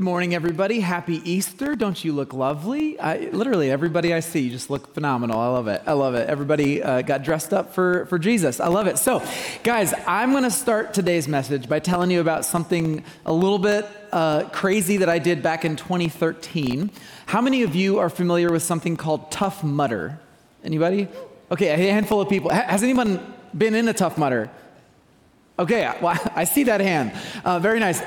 Good morning, everybody. Happy Easter. Don't you look lovely? I, literally, everybody I see you just look phenomenal. I love it. I love it. Everybody uh, got dressed up for, for Jesus. I love it. So, guys, I'm going to start today's message by telling you about something a little bit uh, crazy that I did back in 2013. How many of you are familiar with something called Tough Mudder? Anybody? Okay, a handful of people. Has anyone been in a Tough Mudder? Okay, well, I see that hand. Uh, very nice.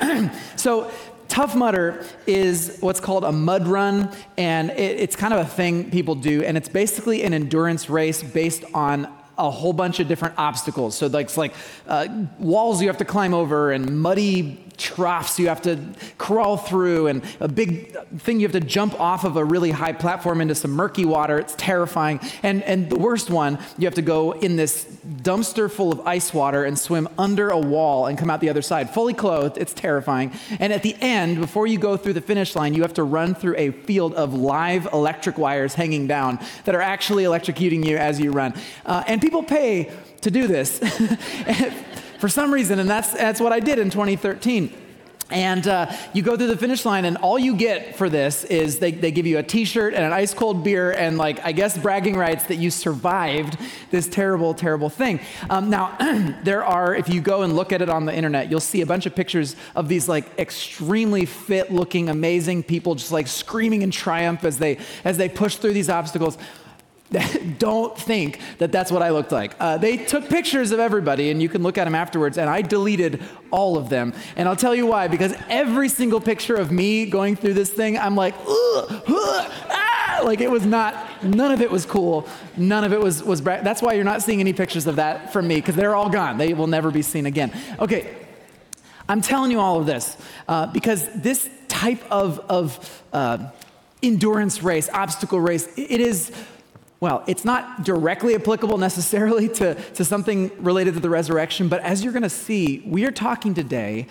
so, Tough Mudder is what's called a mud run, and it, it's kind of a thing people do, and it's basically an endurance race based on a whole bunch of different obstacles. So like, it's like uh, walls you have to climb over and muddy troughs you have to crawl through and a big thing you have to jump off of a really high platform into some murky water. It's terrifying. And, and the worst one, you have to go in this dumpster full of ice water and swim under a wall and come out the other side, fully clothed. It's terrifying. And at the end, before you go through the finish line, you have to run through a field of live electric wires hanging down that are actually electrocuting you as you run. Uh, and people pay to do this. for some reason, and that's, that's what I did in 2013. And uh, you go through the finish line, and all you get for this is they, they give you a t shirt and an ice cold beer, and, like, I guess bragging rights that you survived this terrible, terrible thing. Um, now, there are, if you go and look at it on the internet, you'll see a bunch of pictures of these, like, extremely fit looking, amazing people just, like, screaming in triumph as they, as they push through these obstacles. don't think that that's what I looked like. Uh, they took pictures of everybody, and you can look at them afterwards, and I deleted all of them. And I'll tell you why because every single picture of me going through this thing, I'm like, ugh, ah! like it was not, none of it was cool. None of it was, was, bra- that's why you're not seeing any pictures of that from me, because they're all gone. They will never be seen again. Okay, I'm telling you all of this uh, because this type of, of uh, endurance race, obstacle race, it is well, it's not directly applicable necessarily to, to something related to the resurrection, but as you're going to see, we are talking today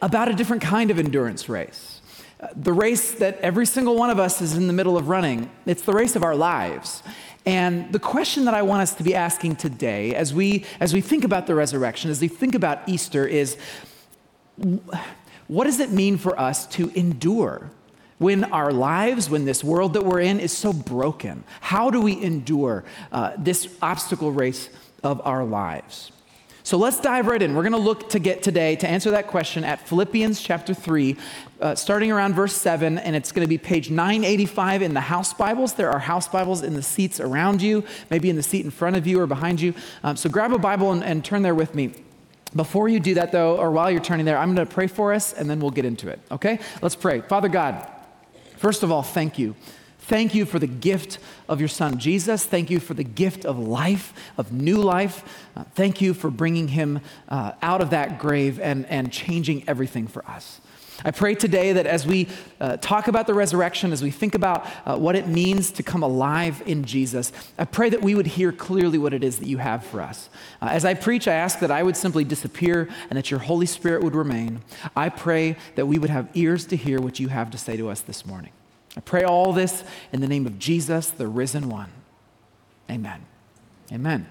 about a different kind of endurance race. Uh, the race that every single one of us is in the middle of running, it's the race of our lives. And the question that I want us to be asking today, as we, as we think about the resurrection, as we think about Easter, is what does it mean for us to endure? When our lives, when this world that we're in is so broken? How do we endure uh, this obstacle race of our lives? So let's dive right in. We're going to look to get today to answer that question at Philippians chapter 3, uh, starting around verse 7, and it's going to be page 985 in the house Bibles. There are house Bibles in the seats around you, maybe in the seat in front of you or behind you. Um, so grab a Bible and, and turn there with me. Before you do that, though, or while you're turning there, I'm going to pray for us and then we'll get into it, okay? Let's pray. Father God, First of all, thank you. Thank you for the gift of your son Jesus. Thank you for the gift of life, of new life. Uh, thank you for bringing him uh, out of that grave and, and changing everything for us. I pray today that as we uh, talk about the resurrection, as we think about uh, what it means to come alive in Jesus, I pray that we would hear clearly what it is that you have for us. Uh, as I preach, I ask that I would simply disappear and that your Holy Spirit would remain. I pray that we would have ears to hear what you have to say to us this morning. I pray all this in the name of Jesus, the risen one. Amen. Amen.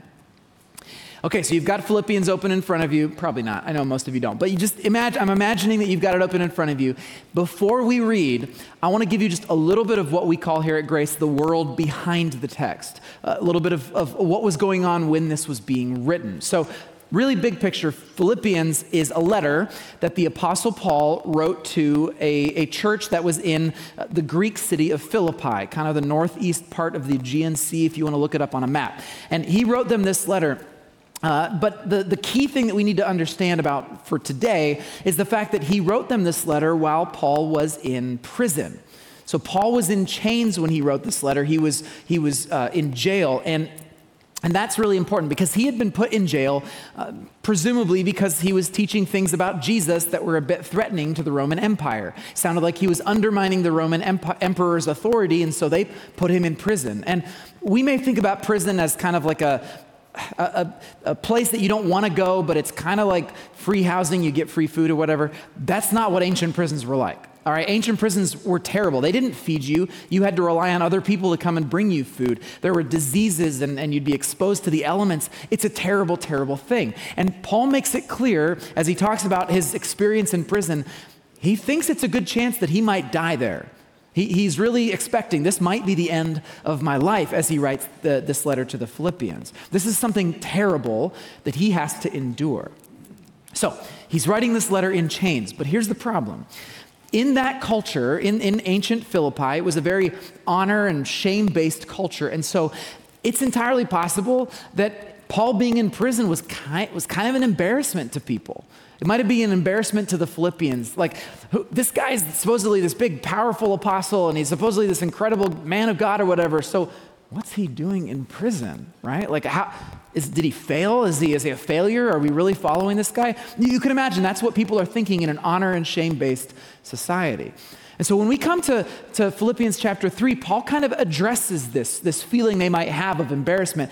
Okay, so you've got Philippians open in front of you. Probably not. I know most of you don't. But you just imagine, I'm imagining that you've got it open in front of you. Before we read, I want to give you just a little bit of what we call here at Grace the world behind the text, a little bit of, of what was going on when this was being written. So really big picture, Philippians is a letter that the Apostle Paul wrote to a, a church that was in uh, the Greek city of Philippi, kind of the northeast part of the Aegean Sea, if you want to look it up on a map. And he wrote them this letter. Uh, but the, the key thing that we need to understand about for today is the fact that he wrote them this letter while Paul was in prison. So Paul was in chains when he wrote this letter. He was, he was uh, in jail. And and that's really important because he had been put in jail, uh, presumably because he was teaching things about Jesus that were a bit threatening to the Roman Empire. Sounded like he was undermining the Roman emp- emperor's authority, and so they put him in prison. And we may think about prison as kind of like a, a, a, place that you don't want to go, but it's kind of like free housing, you get free food or whatever. That's not what ancient prisons were like. All right, ancient prisons were terrible. They didn't feed you. You had to rely on other people to come and bring you food. There were diseases and, and you'd be exposed to the elements. It's a terrible, terrible thing. And Paul makes it clear as he talks about his experience in prison he thinks it's a good chance that he might die there. He, he's really expecting this might be the end of my life as he writes the, this letter to the Philippians. This is something terrible that he has to endure. So he's writing this letter in chains, but here's the problem. In that culture, in, in ancient Philippi, it was a very honor and shame based culture. And so it's entirely possible that Paul being in prison was kind, was kind of an embarrassment to people. It might have been an embarrassment to the Philippians. Like, who, this guy's supposedly this big, powerful apostle, and he's supposedly this incredible man of God or whatever. So, what's he doing in prison, right? Like, how, is, did he fail? Is he, is he a failure? Are we really following this guy? You can imagine that's what people are thinking in an honor and shame based society. And so when we come to, to Philippians chapter 3, Paul kind of addresses this, this feeling they might have of embarrassment.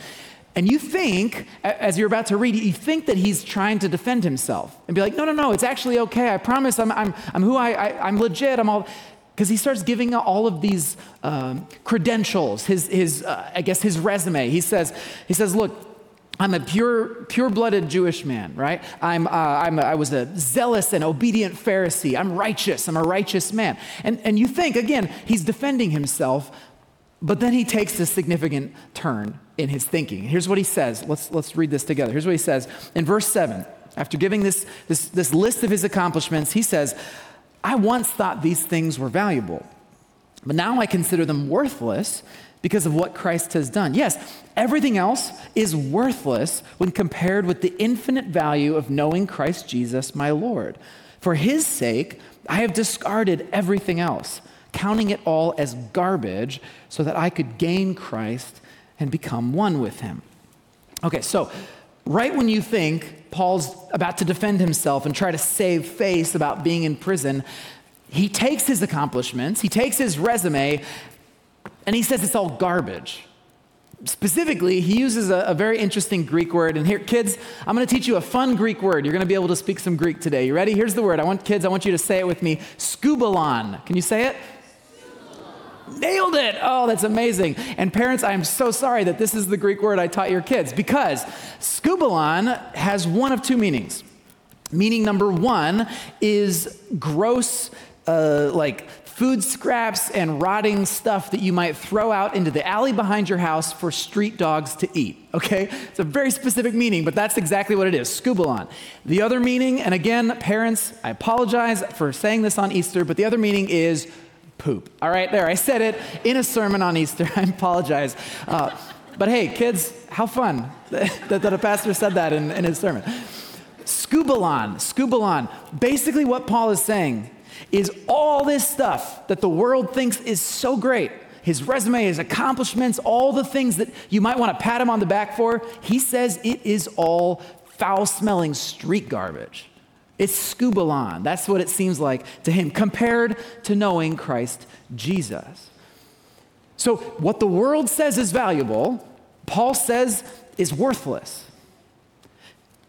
And you think, as you're about to read, you think that he's trying to defend himself and be like, no, no, no, it's actually okay. I promise I'm, I'm, I'm who I, I, am legit. I'm all, because he starts giving all of these um, credentials, his, his uh, I guess his resume. He says, he says, look, I'm a pure, pure-blooded Jewish man, right? I'm, uh, I'm a, I was a zealous and obedient Pharisee. I'm righteous. I'm a righteous man. And, and you think, again, he's defending himself, but then he takes a significant turn in his thinking. Here's what he says. Let's, let's read this together. Here's what he says in verse 7. After giving this, this, this list of his accomplishments, he says, I once thought these things were valuable, but now I consider them worthless because of what Christ has done. Yes, everything else is worthless when compared with the infinite value of knowing Christ Jesus, my Lord. For his sake, I have discarded everything else, counting it all as garbage so that I could gain Christ and become one with him. Okay, so right when you think Paul's about to defend himself and try to save face about being in prison, he takes his accomplishments, he takes his resume, and he says it's all garbage. Specifically, he uses a, a very interesting Greek word. And here, kids, I'm going to teach you a fun Greek word. You're going to be able to speak some Greek today. You ready? Here's the word. I want kids, I want you to say it with me. Skubalon. Can you say it? Nailed it. Oh, that's amazing. And parents, I am so sorry that this is the Greek word I taught your kids because skubalon has one of two meanings. Meaning number one is gross, uh, like food scraps and rotting stuff that you might throw out into the alley behind your house for street dogs to eat. Okay? It's a very specific meaning, but that's exactly what it is skubalon. The other meaning, and again, parents, I apologize for saying this on Easter, but the other meaning is poop. All right, there, I said it in a sermon on Easter. I apologize. Uh, but hey, kids, how fun that, that a pastor said that in, in his sermon. Skubalon, skubalon. Basically, what Paul is saying is all this stuff that the world thinks is so great his resume, his accomplishments, all the things that you might want to pat him on the back for, he says it is all foul smelling street garbage. It's skubalon. That's what it seems like to him compared to knowing Christ Jesus. So, what the world says is valuable, Paul says is worthless.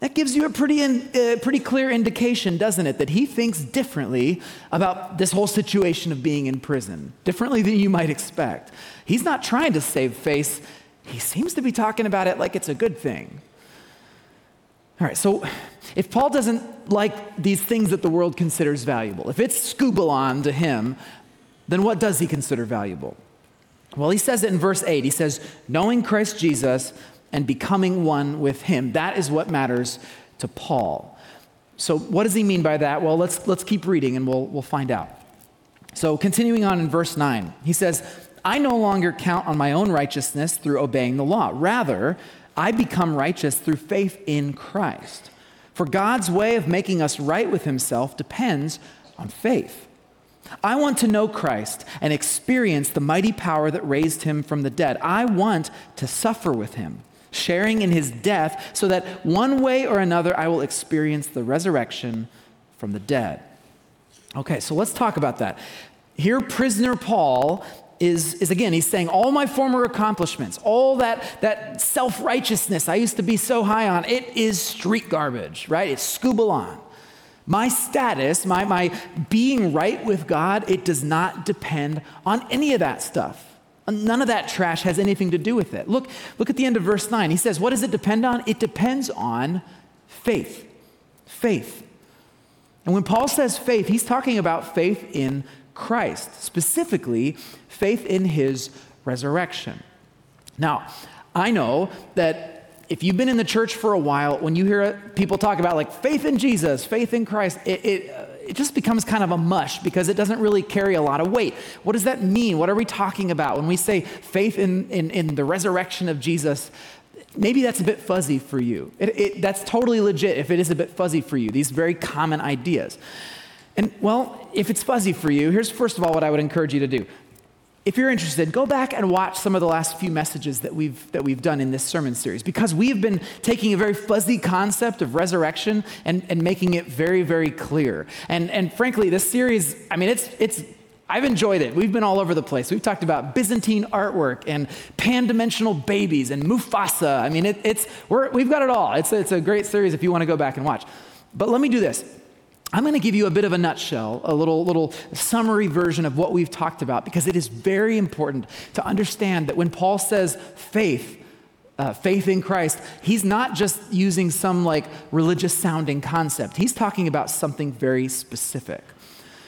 That gives you a pretty, in, uh, pretty clear indication, doesn't it, that he thinks differently about this whole situation of being in prison, differently than you might expect. He's not trying to save face, he seems to be talking about it like it's a good thing. All right, so if Paul doesn't like these things that the world considers valuable, if it's skubalon to him, then what does he consider valuable? Well, he says it in verse 8. He says, knowing Christ Jesus and becoming one with him. That is what matters to Paul. So, what does he mean by that? Well, let's, let's keep reading and we'll, we'll find out. So, continuing on in verse 9, he says, I no longer count on my own righteousness through obeying the law. Rather, I become righteous through faith in Christ. For God's way of making us right with Himself depends on faith. I want to know Christ and experience the mighty power that raised Him from the dead. I want to suffer with Him, sharing in His death, so that one way or another I will experience the resurrection from the dead. Okay, so let's talk about that. Here, prisoner Paul is, is again, he's saying, all my former accomplishments, all that, that self righteousness I used to be so high on, it is street garbage, right? It's skubalon. My status, my, my being right with God, it does not depend on any of that stuff. None of that trash has anything to do with it. Look, look at the end of verse 9. He says, What does it depend on? It depends on faith. Faith. And when Paul says faith, he's talking about faith in Christ, specifically faith in his resurrection. Now, I know that if you've been in the church for a while, when you hear people talk about like faith in Jesus, faith in Christ, it, it, it, just becomes kind of a mush because it doesn't really carry a lot of weight. What does that mean? What are we talking about? When we say faith in, in, in the resurrection of Jesus, maybe that's a bit fuzzy for you. It, that's totally legit if it is a bit fuzzy for you, these very common ideas. And well, if it's fuzzy for you, here's first of all what I would encourage you to do. If you're interested, go back and watch some of the last few messages that we've, that we've done in this sermon series because we've been taking a very fuzzy concept of resurrection and, and making it very, very clear. And, and frankly, this series, I mean, it's, it's I've enjoyed it. We've been all over the place. We've talked about Byzantine artwork and pan dimensional babies and Mufasa. I mean, it, it's, we have got it all. It's, it's a great series if you want to go back and watch. But let me do this. I'm going to give you a bit of a nutshell, a little, little summary version of what we've talked about, because it is very important to understand that when Paul says faith, uh, faith in Christ, he's not just using some like religious sounding concept. He's talking about something very specific.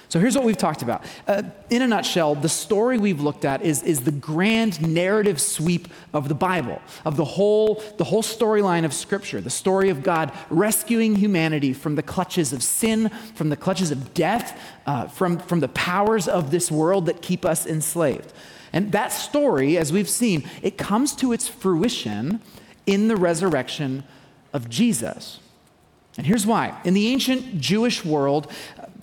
So here's what we've talked about. Uh, in a nutshell, the story we've looked at is, is the grand narrative sweep of the Bible, of the whole, the whole storyline of Scripture, the story of God rescuing humanity from the clutches of sin, from the clutches of death, uh, from, from the powers of this world that keep us enslaved. And that story, as we've seen, it comes to its fruition in the resurrection of Jesus. And here's why. In the ancient Jewish world,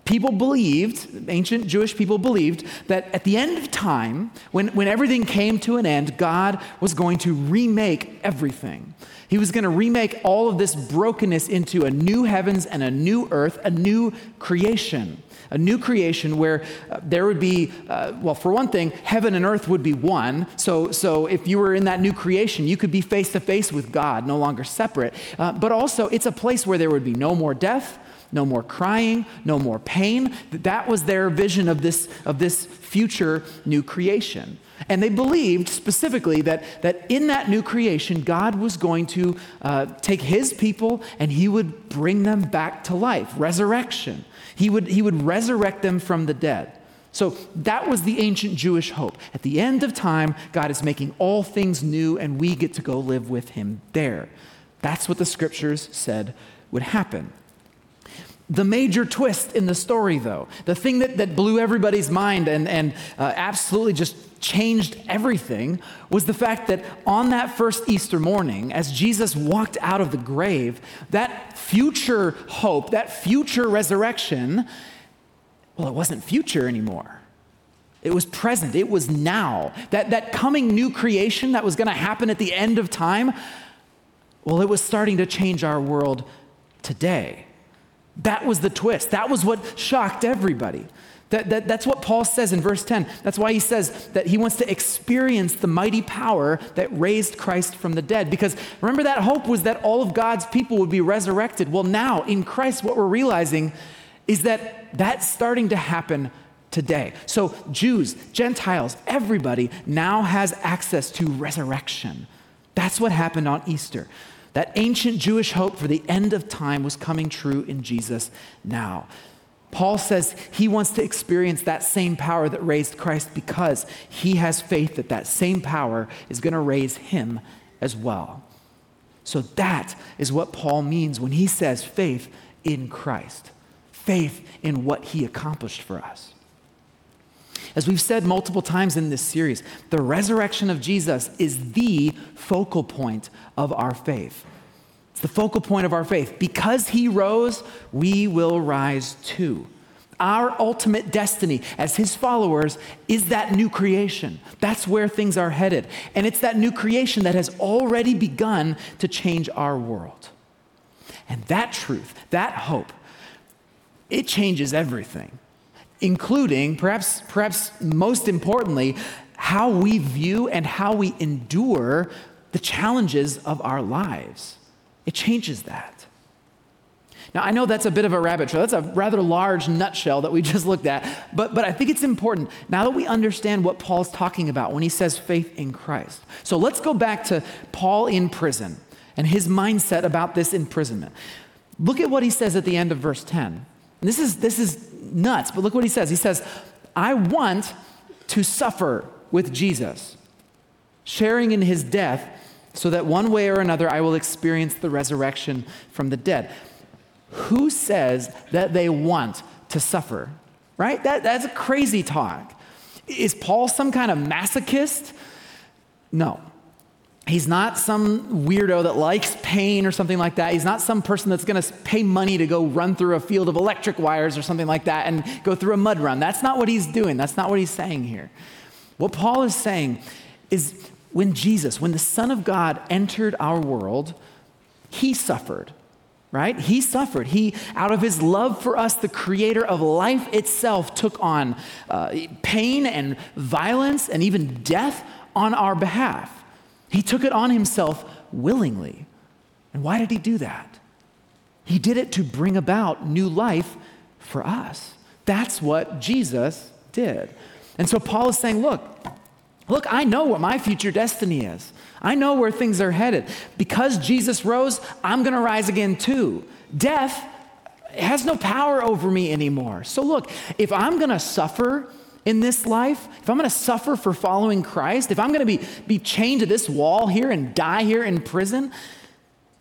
people believed, ancient Jewish people believed, that at the end of time, when, when everything came to an end, God was going to remake everything. He was going to remake all of this brokenness into a new heavens and a new earth, a new creation. A new creation where uh, there would be, uh, well, for one thing, heaven and earth would be one. So, so if you were in that new creation, you could be face to face with God, no longer separate. Uh, but also, it's a place where there would be no more death, no more crying, no more pain. That was their vision of this, of this future new creation. And they believed specifically that, that in that new creation, God was going to uh, take his people and he would bring them back to life, resurrection. He would, he would resurrect them from the dead. So that was the ancient Jewish hope. At the end of time, God is making all things new and we get to go live with him there. That's what the scriptures said would happen. The major twist in the story, though, the thing that, that blew everybody's mind and, and uh, absolutely just changed everything, was the fact that on that first Easter morning, as Jesus walked out of the grave, that future hope, that future resurrection, well, it wasn't future anymore. It was present, it was now. That, that coming new creation that was going to happen at the end of time, well, it was starting to change our world today. That was the twist. That was what shocked everybody. That, that, that's what Paul says in verse 10. That's why he says that he wants to experience the mighty power that raised Christ from the dead. Because remember, that hope was that all of God's people would be resurrected. Well, now in Christ, what we're realizing is that that's starting to happen today. So, Jews, Gentiles, everybody now has access to resurrection. That's what happened on Easter. That ancient Jewish hope for the end of time was coming true in Jesus now. Paul says he wants to experience that same power that raised Christ because he has faith that that same power is going to raise him as well. So that is what Paul means when he says faith in Christ, faith in what he accomplished for us. As we've said multiple times in this series, the resurrection of Jesus is the focal point of our faith. It's the focal point of our faith. Because he rose, we will rise too. Our ultimate destiny as his followers is that new creation. That's where things are headed. And it's that new creation that has already begun to change our world. And that truth, that hope, it changes everything including, perhaps, perhaps most importantly, how we view and how we endure the challenges of our lives. It changes that. Now, I know that's a bit of a rabbit trail. That's a rather large nutshell that we just looked at, but, but I think it's important now that we understand what Paul's talking about when he says faith in Christ. So let's go back to Paul in prison and his mindset about this imprisonment. Look at what he says at the end of verse 10. And this is, this is nuts, but look what he says. He says, I want to suffer with Jesus, sharing in his death, so that one way or another I will experience the resurrection from the dead. Who says that they want to suffer? Right? That, that's a crazy talk. Is Paul some kind of masochist? No. He's not some weirdo that likes pain or something like that. He's not some person that's going to pay money to go run through a field of electric wires or something like that and go through a mud run. That's not what he's doing. That's not what he's saying here. What Paul is saying is when Jesus, when the Son of God entered our world, he suffered right? He suffered. He, out of his love for us, the creator of life itself, took on uh, pain and violence and even death on our behalf. He took it on himself willingly. And why did he do that? He did it to bring about new life for us. That's what Jesus did. And so Paul is saying, look, look, I know what my future destiny is. I know where things are headed. Because Jesus rose, I'm going to rise again too. Death has no power over me anymore. So, look, if I'm going to suffer in this life, if I'm going to suffer for following Christ, if I'm going to be, be chained to this wall here and die here in prison,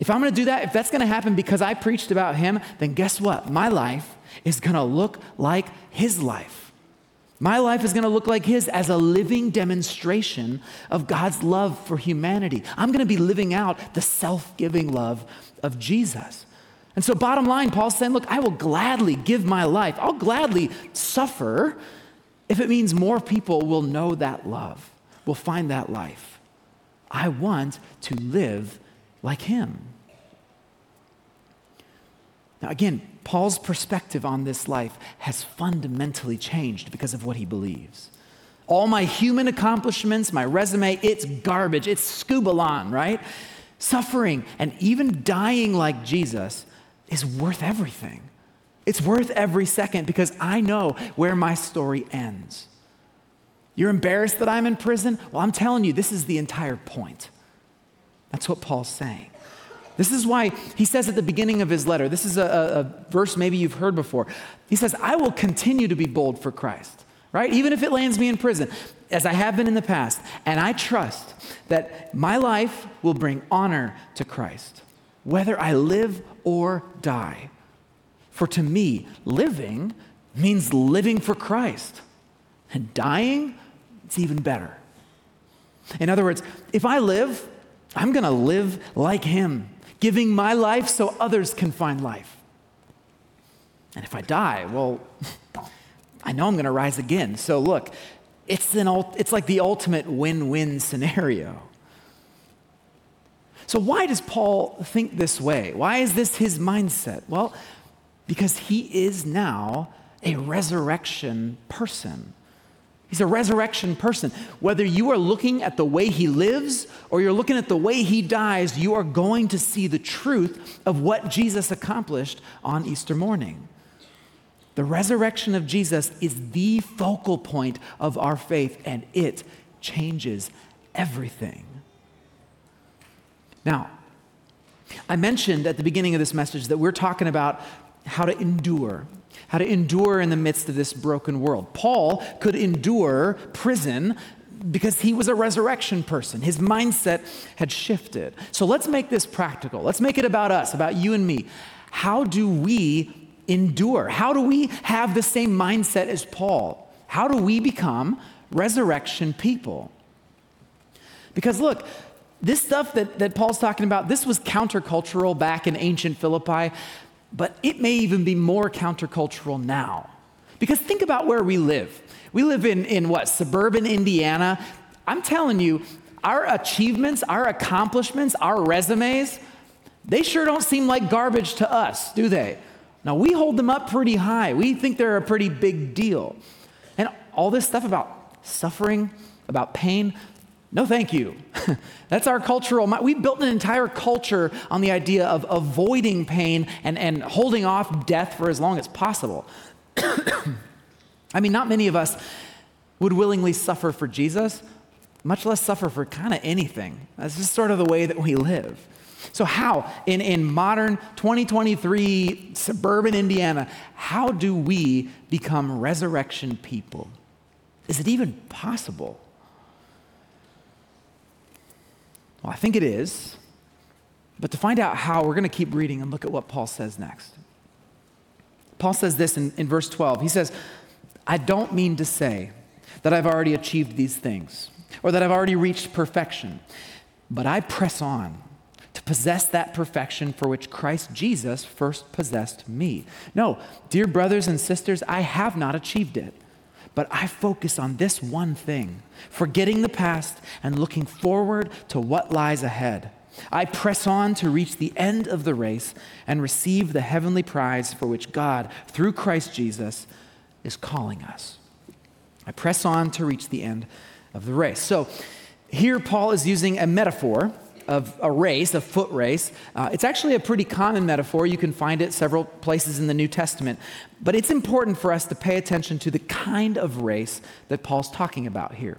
if I'm going to do that, if that's going to happen because I preached about Him, then guess what? My life is going to look like His life. My life is going to look like his as a living demonstration of God's love for humanity. I'm going to be living out the self giving love of Jesus. And so, bottom line, Paul's saying, Look, I will gladly give my life. I'll gladly suffer if it means more people will know that love, will find that life. I want to live like him. Now, again, Paul's perspective on this life has fundamentally changed because of what he believes. All my human accomplishments, my resume, it's garbage. It's skubalon, right? Suffering and even dying like Jesus is worth everything. It's worth every second because I know where my story ends. You're embarrassed that I'm in prison? Well, I'm telling you, this is the entire point. That's what Paul's saying. This is why he says at the beginning of his letter, this is a, a, verse maybe you've heard before. He says, I will continue to be bold for Christ, right? Even if it lands me in prison, as I have been in the past. And I trust that my life will bring honor to Christ, whether I live or die. For to me, living means living for Christ, and dying, it's even better. In other words, if I live, I'm going to live like him giving my life so others can find life. And if I die, well, I know I'm going to rise again. So look, it's, an, it's like the ultimate win win scenario. So, why does Paul think this way? Why is this his mindset? Well, because he is now a resurrection person. He's a resurrection person. Whether you are looking at the way he lives or you're looking at the way he dies, you are going to see the truth of what Jesus accomplished on Easter morning. The resurrection of Jesus is the focal point of our faith, and it changes everything. Now, I mentioned at the beginning of this message that we're talking about how to endure how to endure in the midst of this broken world. Paul could endure prison because he was a resurrection person. His mindset had shifted. So let's make this practical. Let's make it about us, about you and me. How do we endure? How do we have the same mindset as Paul? How do we become resurrection people? Because look, this stuff that, that Paul's talking about, this was countercultural back in ancient Philippi but it may even be more countercultural now. Because think about where we live. We live in, in what, suburban Indiana? I'm telling you, our achievements, our accomplishments, our resumes, they sure don't seem like garbage to us, do they? Now, we hold them up pretty high. We think they're a pretty big deal. And all this stuff about suffering, about pain, no, thank you. That's our cultural. We built an entire culture on the idea of avoiding pain and, and holding off death for as long as possible. I mean, not many of us would willingly suffer for Jesus, much less suffer for kind of anything. That's just sort of the way that we live. So, how, in, in modern 2023 suburban Indiana, how do we become resurrection people? Is it even possible? Well, I think it is. But to find out how, we're going to keep reading and look at what Paul says next. Paul says this in, in verse 12. He says, I don't mean to say that I've already achieved these things or that I've already reached perfection, but I press on to possess that perfection for which Christ Jesus first possessed me. No, dear brothers and sisters, I have not achieved it, but I focus on this one thing, forgetting the past and looking forward to what lies ahead. I press on to reach the end of the race and receive the heavenly prize for which God, through Christ Jesus, is calling us. I press on to reach the end of the race. So here, Paul is using a metaphor of a race, a foot race. Uh, it's actually a pretty common metaphor. You can find it several places in the New Testament. But it's important for us to pay attention to the kind of race that Paul's talking about here.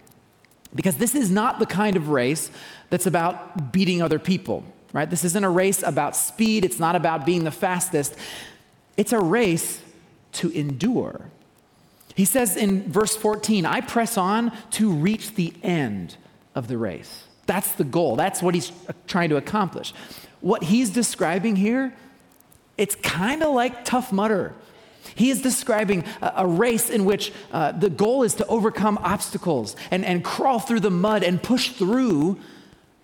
Because this is not the kind of race that's about beating other people, right? This isn't a race about speed, it's not about being the fastest. It's a race to endure. He says in verse 14, I press on to reach the end of the race. That's the goal. That's what he's trying to accomplish. What he's describing here, it's kind of like Tough Mudder. He is describing a, a race in which uh, the goal is to overcome obstacles and, and crawl through the mud and push through.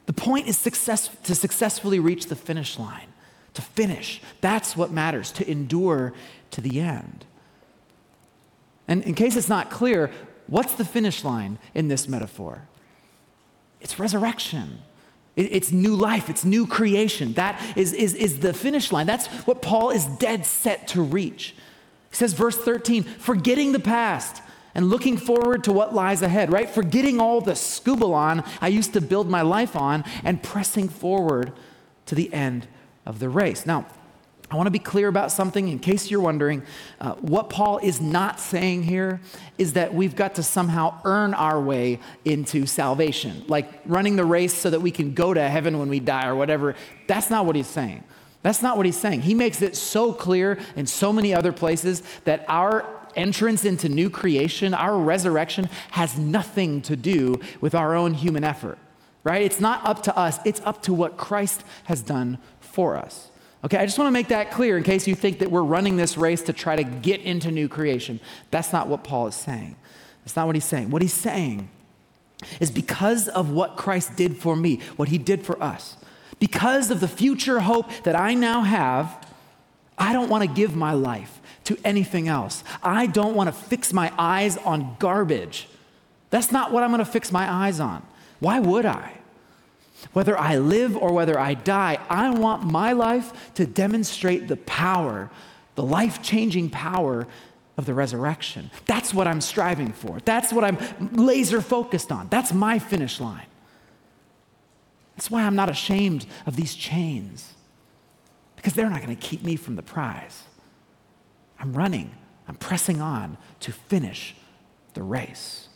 The point is success, to successfully reach the finish line, to finish. That's what matters, to endure to the end. And in case it's not clear, what's the finish line in this metaphor? It's resurrection. It's new life, it's new creation. That is, is, is the finish line. That's what Paul is dead set to reach. He says, verse 13, forgetting the past and looking forward to what lies ahead, right? Forgetting all the skubalon I used to build my life on and pressing forward to the end of the race. Now, I want to be clear about something in case you're wondering. Uh, what Paul is not saying here is that we've got to somehow earn our way into salvation, like running the race so that we can go to heaven when we die or whatever. That's not what he's saying. That's not what he's saying. He makes it so clear in so many other places that our entrance into new creation, our resurrection, has nothing to do with our own human effort, right? It's not up to us, it's up to what Christ has done for us. Okay, I just want to make that clear in case you think that we're running this race to try to get into new creation. That's not what Paul is saying. That's not what he's saying. What he's saying is because of what Christ did for me, what he did for us, because of the future hope that I now have, I don't want to give my life to anything else. I don't want to fix my eyes on garbage. That's not what I'm going to fix my eyes on. Why would I? Whether I live or whether I die, I want my life to demonstrate the power, the life changing power of the resurrection. That's what I'm striving for. That's what I'm laser focused on. That's my finish line. That's why I'm not ashamed of these chains, because they're not going to keep me from the prize. I'm running, I'm pressing on to finish the race.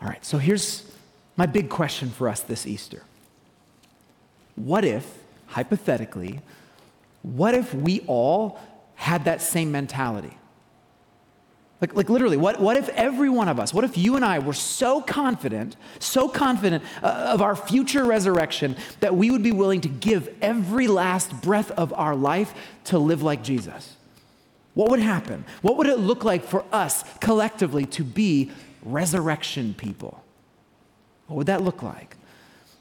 All right, so here's my big question for us this Easter. What if, hypothetically, what if we all had that same mentality? Like, like literally, what, what if every one of us, what if you and I were so confident, so confident uh, of our future resurrection that we would be willing to give every last breath of our life to live like Jesus? What would happen? What would it look like for us collectively to be resurrection people. What would that look like?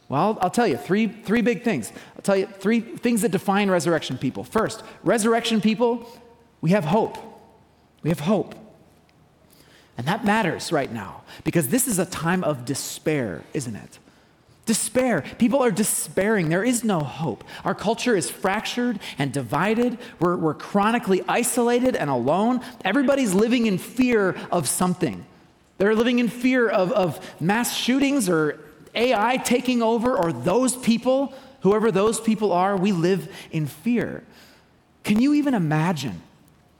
Well, I'll, tell you three, three big things. I'll tell you three things that define resurrection people. First, resurrection people, we have hope. We have hope. And that matters right now because this is a time of despair, isn't it? Despair. People are despairing. There is no hope. Our culture is fractured and divided. We're, we're chronically isolated and alone. Everybody's living in fear of something. They're living in fear of, of mass shootings or AI taking over or those people, whoever those people are, we live in fear. Can you even imagine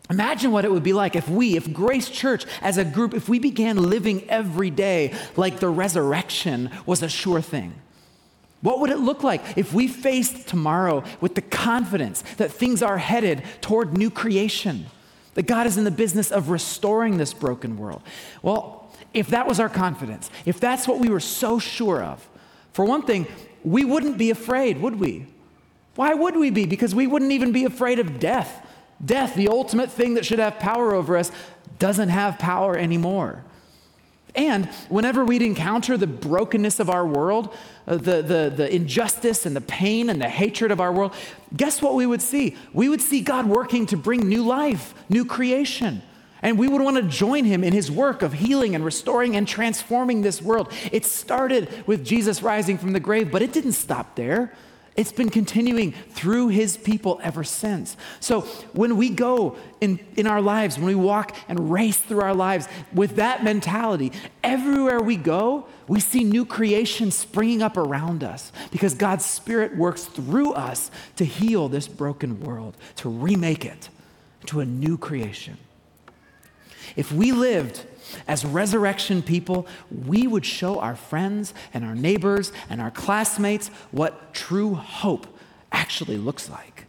Imagine what it would be like if we, if Grace Church as a group, if we began living every day like the resurrection was a sure thing. What would it look like if we faced tomorrow with the confidence that things are headed toward new creation? That God is in the business of restoring this broken world. Well, if that was our confidence, if that's what we were so sure of, for one thing, we wouldn't be afraid, would we? Why would we be? Because we wouldn't even be afraid of death. Death, the ultimate thing that should have power over us, doesn't have power anymore. And whenever we'd encounter the brokenness of our world, uh, the, the, the injustice and the pain and the hatred of our world, guess what we would see? We would see God working to bring new life, new creation. And we would want to join him in his work of healing and restoring and transforming this world. It started with Jesus rising from the grave, but it didn't stop there. It's been continuing through his people ever since. So when we go in, in our lives, when we walk and race through our lives with that mentality, everywhere we go, we see new creation springing up around us because God's Spirit works through us to heal this broken world, to remake it to a new creation. If we lived as resurrection people, we would show our friends and our neighbors and our classmates what true hope actually looks like.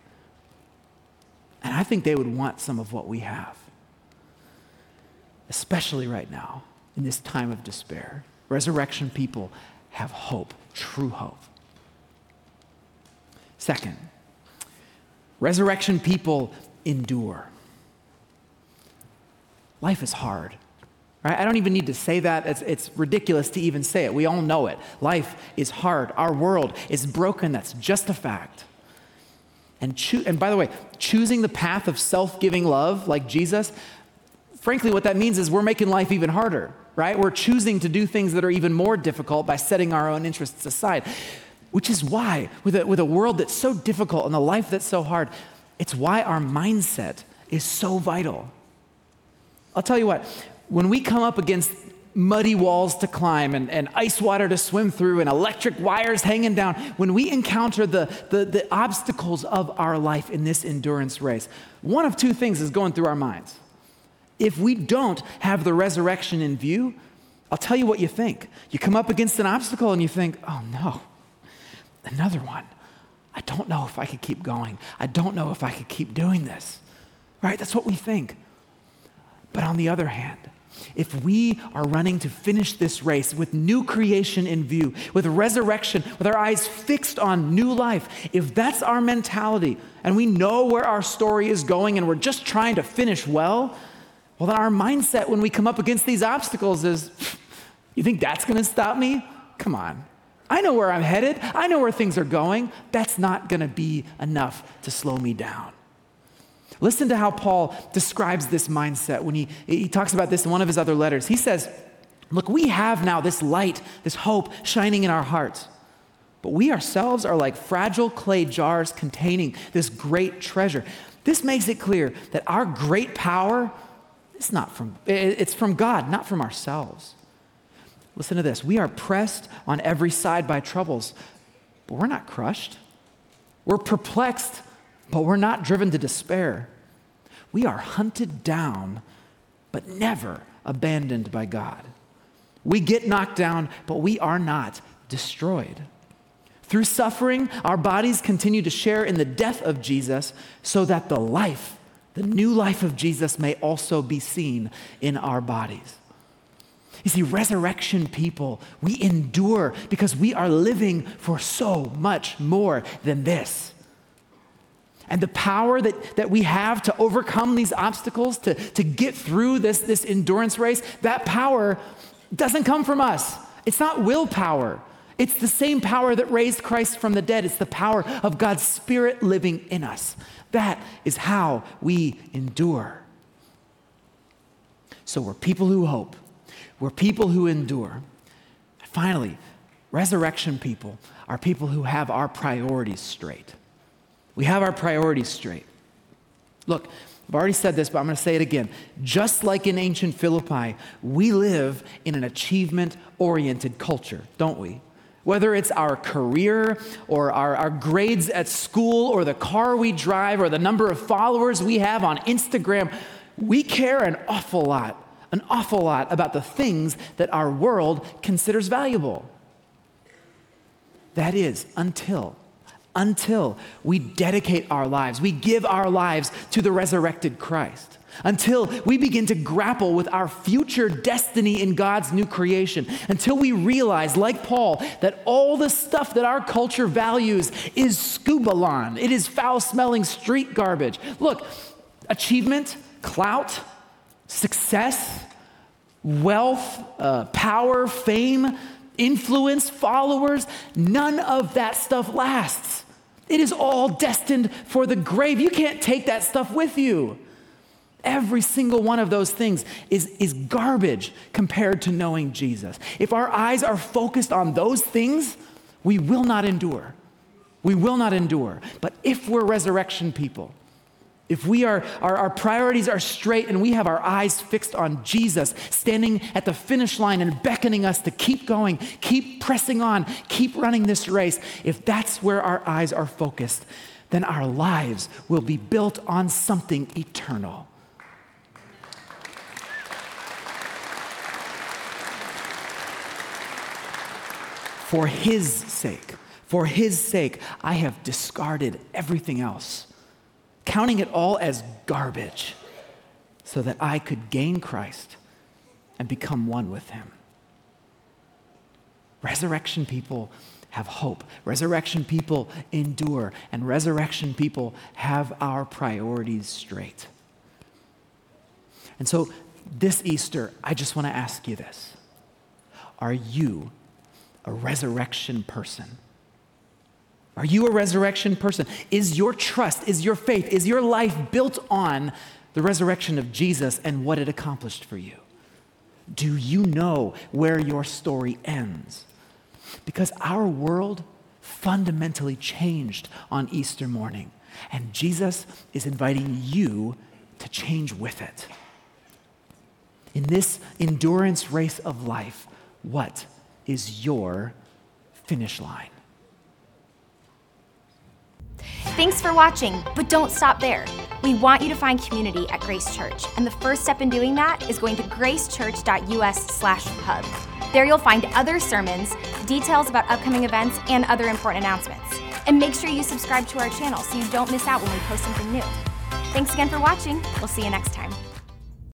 And I think they would want some of what we have, especially right now in this time of despair. Resurrection people have hope, true hope. Second, resurrection people endure. Life is hard. Right? I don't even need to say that. It's, it's ridiculous to even say it. We all know it. Life is hard. Our world is broken. That's just a fact. And, cho- and by the way, choosing the path of self giving love like Jesus, frankly, what that means is we're making life even harder, right? We're choosing to do things that are even more difficult by setting our own interests aside. Which is why, with a, with a world that's so difficult and a life that's so hard, it's why our mindset is so vital. I'll tell you what, when we come up against muddy walls to climb and, and ice water to swim through and electric wires hanging down, when we encounter the, the, the obstacles of our life in this endurance race, one of two things is going through our minds. If we don't have the resurrection in view, I'll tell you what you think. You come up against an obstacle and you think, oh no, another one. I don't know if I could keep going. I don't know if I could keep doing this. Right? That's what we think. But on the other hand, if we are running to finish this race with new creation in view, with resurrection, with our eyes fixed on new life, if that's our mentality and we know where our story is going and we're just trying to finish well, well, then our mindset when we come up against these obstacles is you think that's going to stop me? Come on. I know where I'm headed, I know where things are going. That's not going to be enough to slow me down. Listen to how Paul describes this mindset when he, he talks about this in one of his other letters. He says, Look, we have now this light, this hope shining in our hearts. But we ourselves are like fragile clay jars containing this great treasure. This makes it clear that our great power is not from it's from God, not from ourselves. Listen to this. We are pressed on every side by troubles, but we're not crushed. We're perplexed, but we're not driven to despair. We are hunted down, but never abandoned by God. We get knocked down, but we are not destroyed. Through suffering, our bodies continue to share in the death of Jesus so that the life, the new life of Jesus, may also be seen in our bodies. You see, resurrection people, we endure because we are living for so much more than this and the power that, that we have to overcome these obstacles, to, to get through this, this endurance race, that power doesn't come from us. It's not willpower. It's the same power that raised Christ from the dead. It's the power of God's Spirit living in us. That is how we endure. So we're people who hope, we're people who endure. Finally, resurrection people are people who have our priorities straight. We have our priorities straight. Look, I've already said this, but I'm going to say it again. Just like in ancient Philippi, we live in an achievement oriented culture, don't we? Whether it's our career or our, our grades at school or the car we drive or the number of followers we have on Instagram, we care an awful lot, an awful lot about the things that our world considers valuable. That is, until until we dedicate our lives, we give our lives to the resurrected Christ, until we begin to grapple with our future destiny in God's new creation, until we realize, like Paul, that all the stuff that our culture values is skubalon, it is foul smelling street garbage. Look, achievement, clout, success, wealth, uh, power, fame, influence, followers, none of that stuff lasts. It is all destined for the grave. You can't take that stuff with you. Every single one of those things is, is garbage compared to knowing Jesus. If our eyes are focused on those things, we will not endure. We will not endure. But if we're resurrection people, if we are, our, our priorities are straight and we have our eyes fixed on Jesus, standing at the finish line and beckoning us to keep going, keep pressing on, keep running this race, if that's where our eyes are focused, then our lives will be built on something eternal. For his sake, for his sake, I have discarded everything else counting it all as garbage so that I could gain Christ and become one with him. Resurrection people have hope. Resurrection people endure. And resurrection people have our priorities straight. And so this Easter, I just want to ask you this Are you a resurrection person? Are you a resurrection person? Is your trust, is your faith, is your life built on the resurrection of Jesus and what it accomplished for you? Do you know where your story ends? Because our world fundamentally changed on Easter morning, and Jesus is inviting you to change with it. In this endurance race of life, what is your finish line? Thanks for watching, but don't stop there. We want you to find community at Grace Church, and the first step in doing that is going to gracechurch.us/hub. There you'll find other sermons, details about upcoming events, and other important announcements. And make sure you subscribe to our channel so you don't miss out when we post something new. Thanks again for watching. We'll see you next time.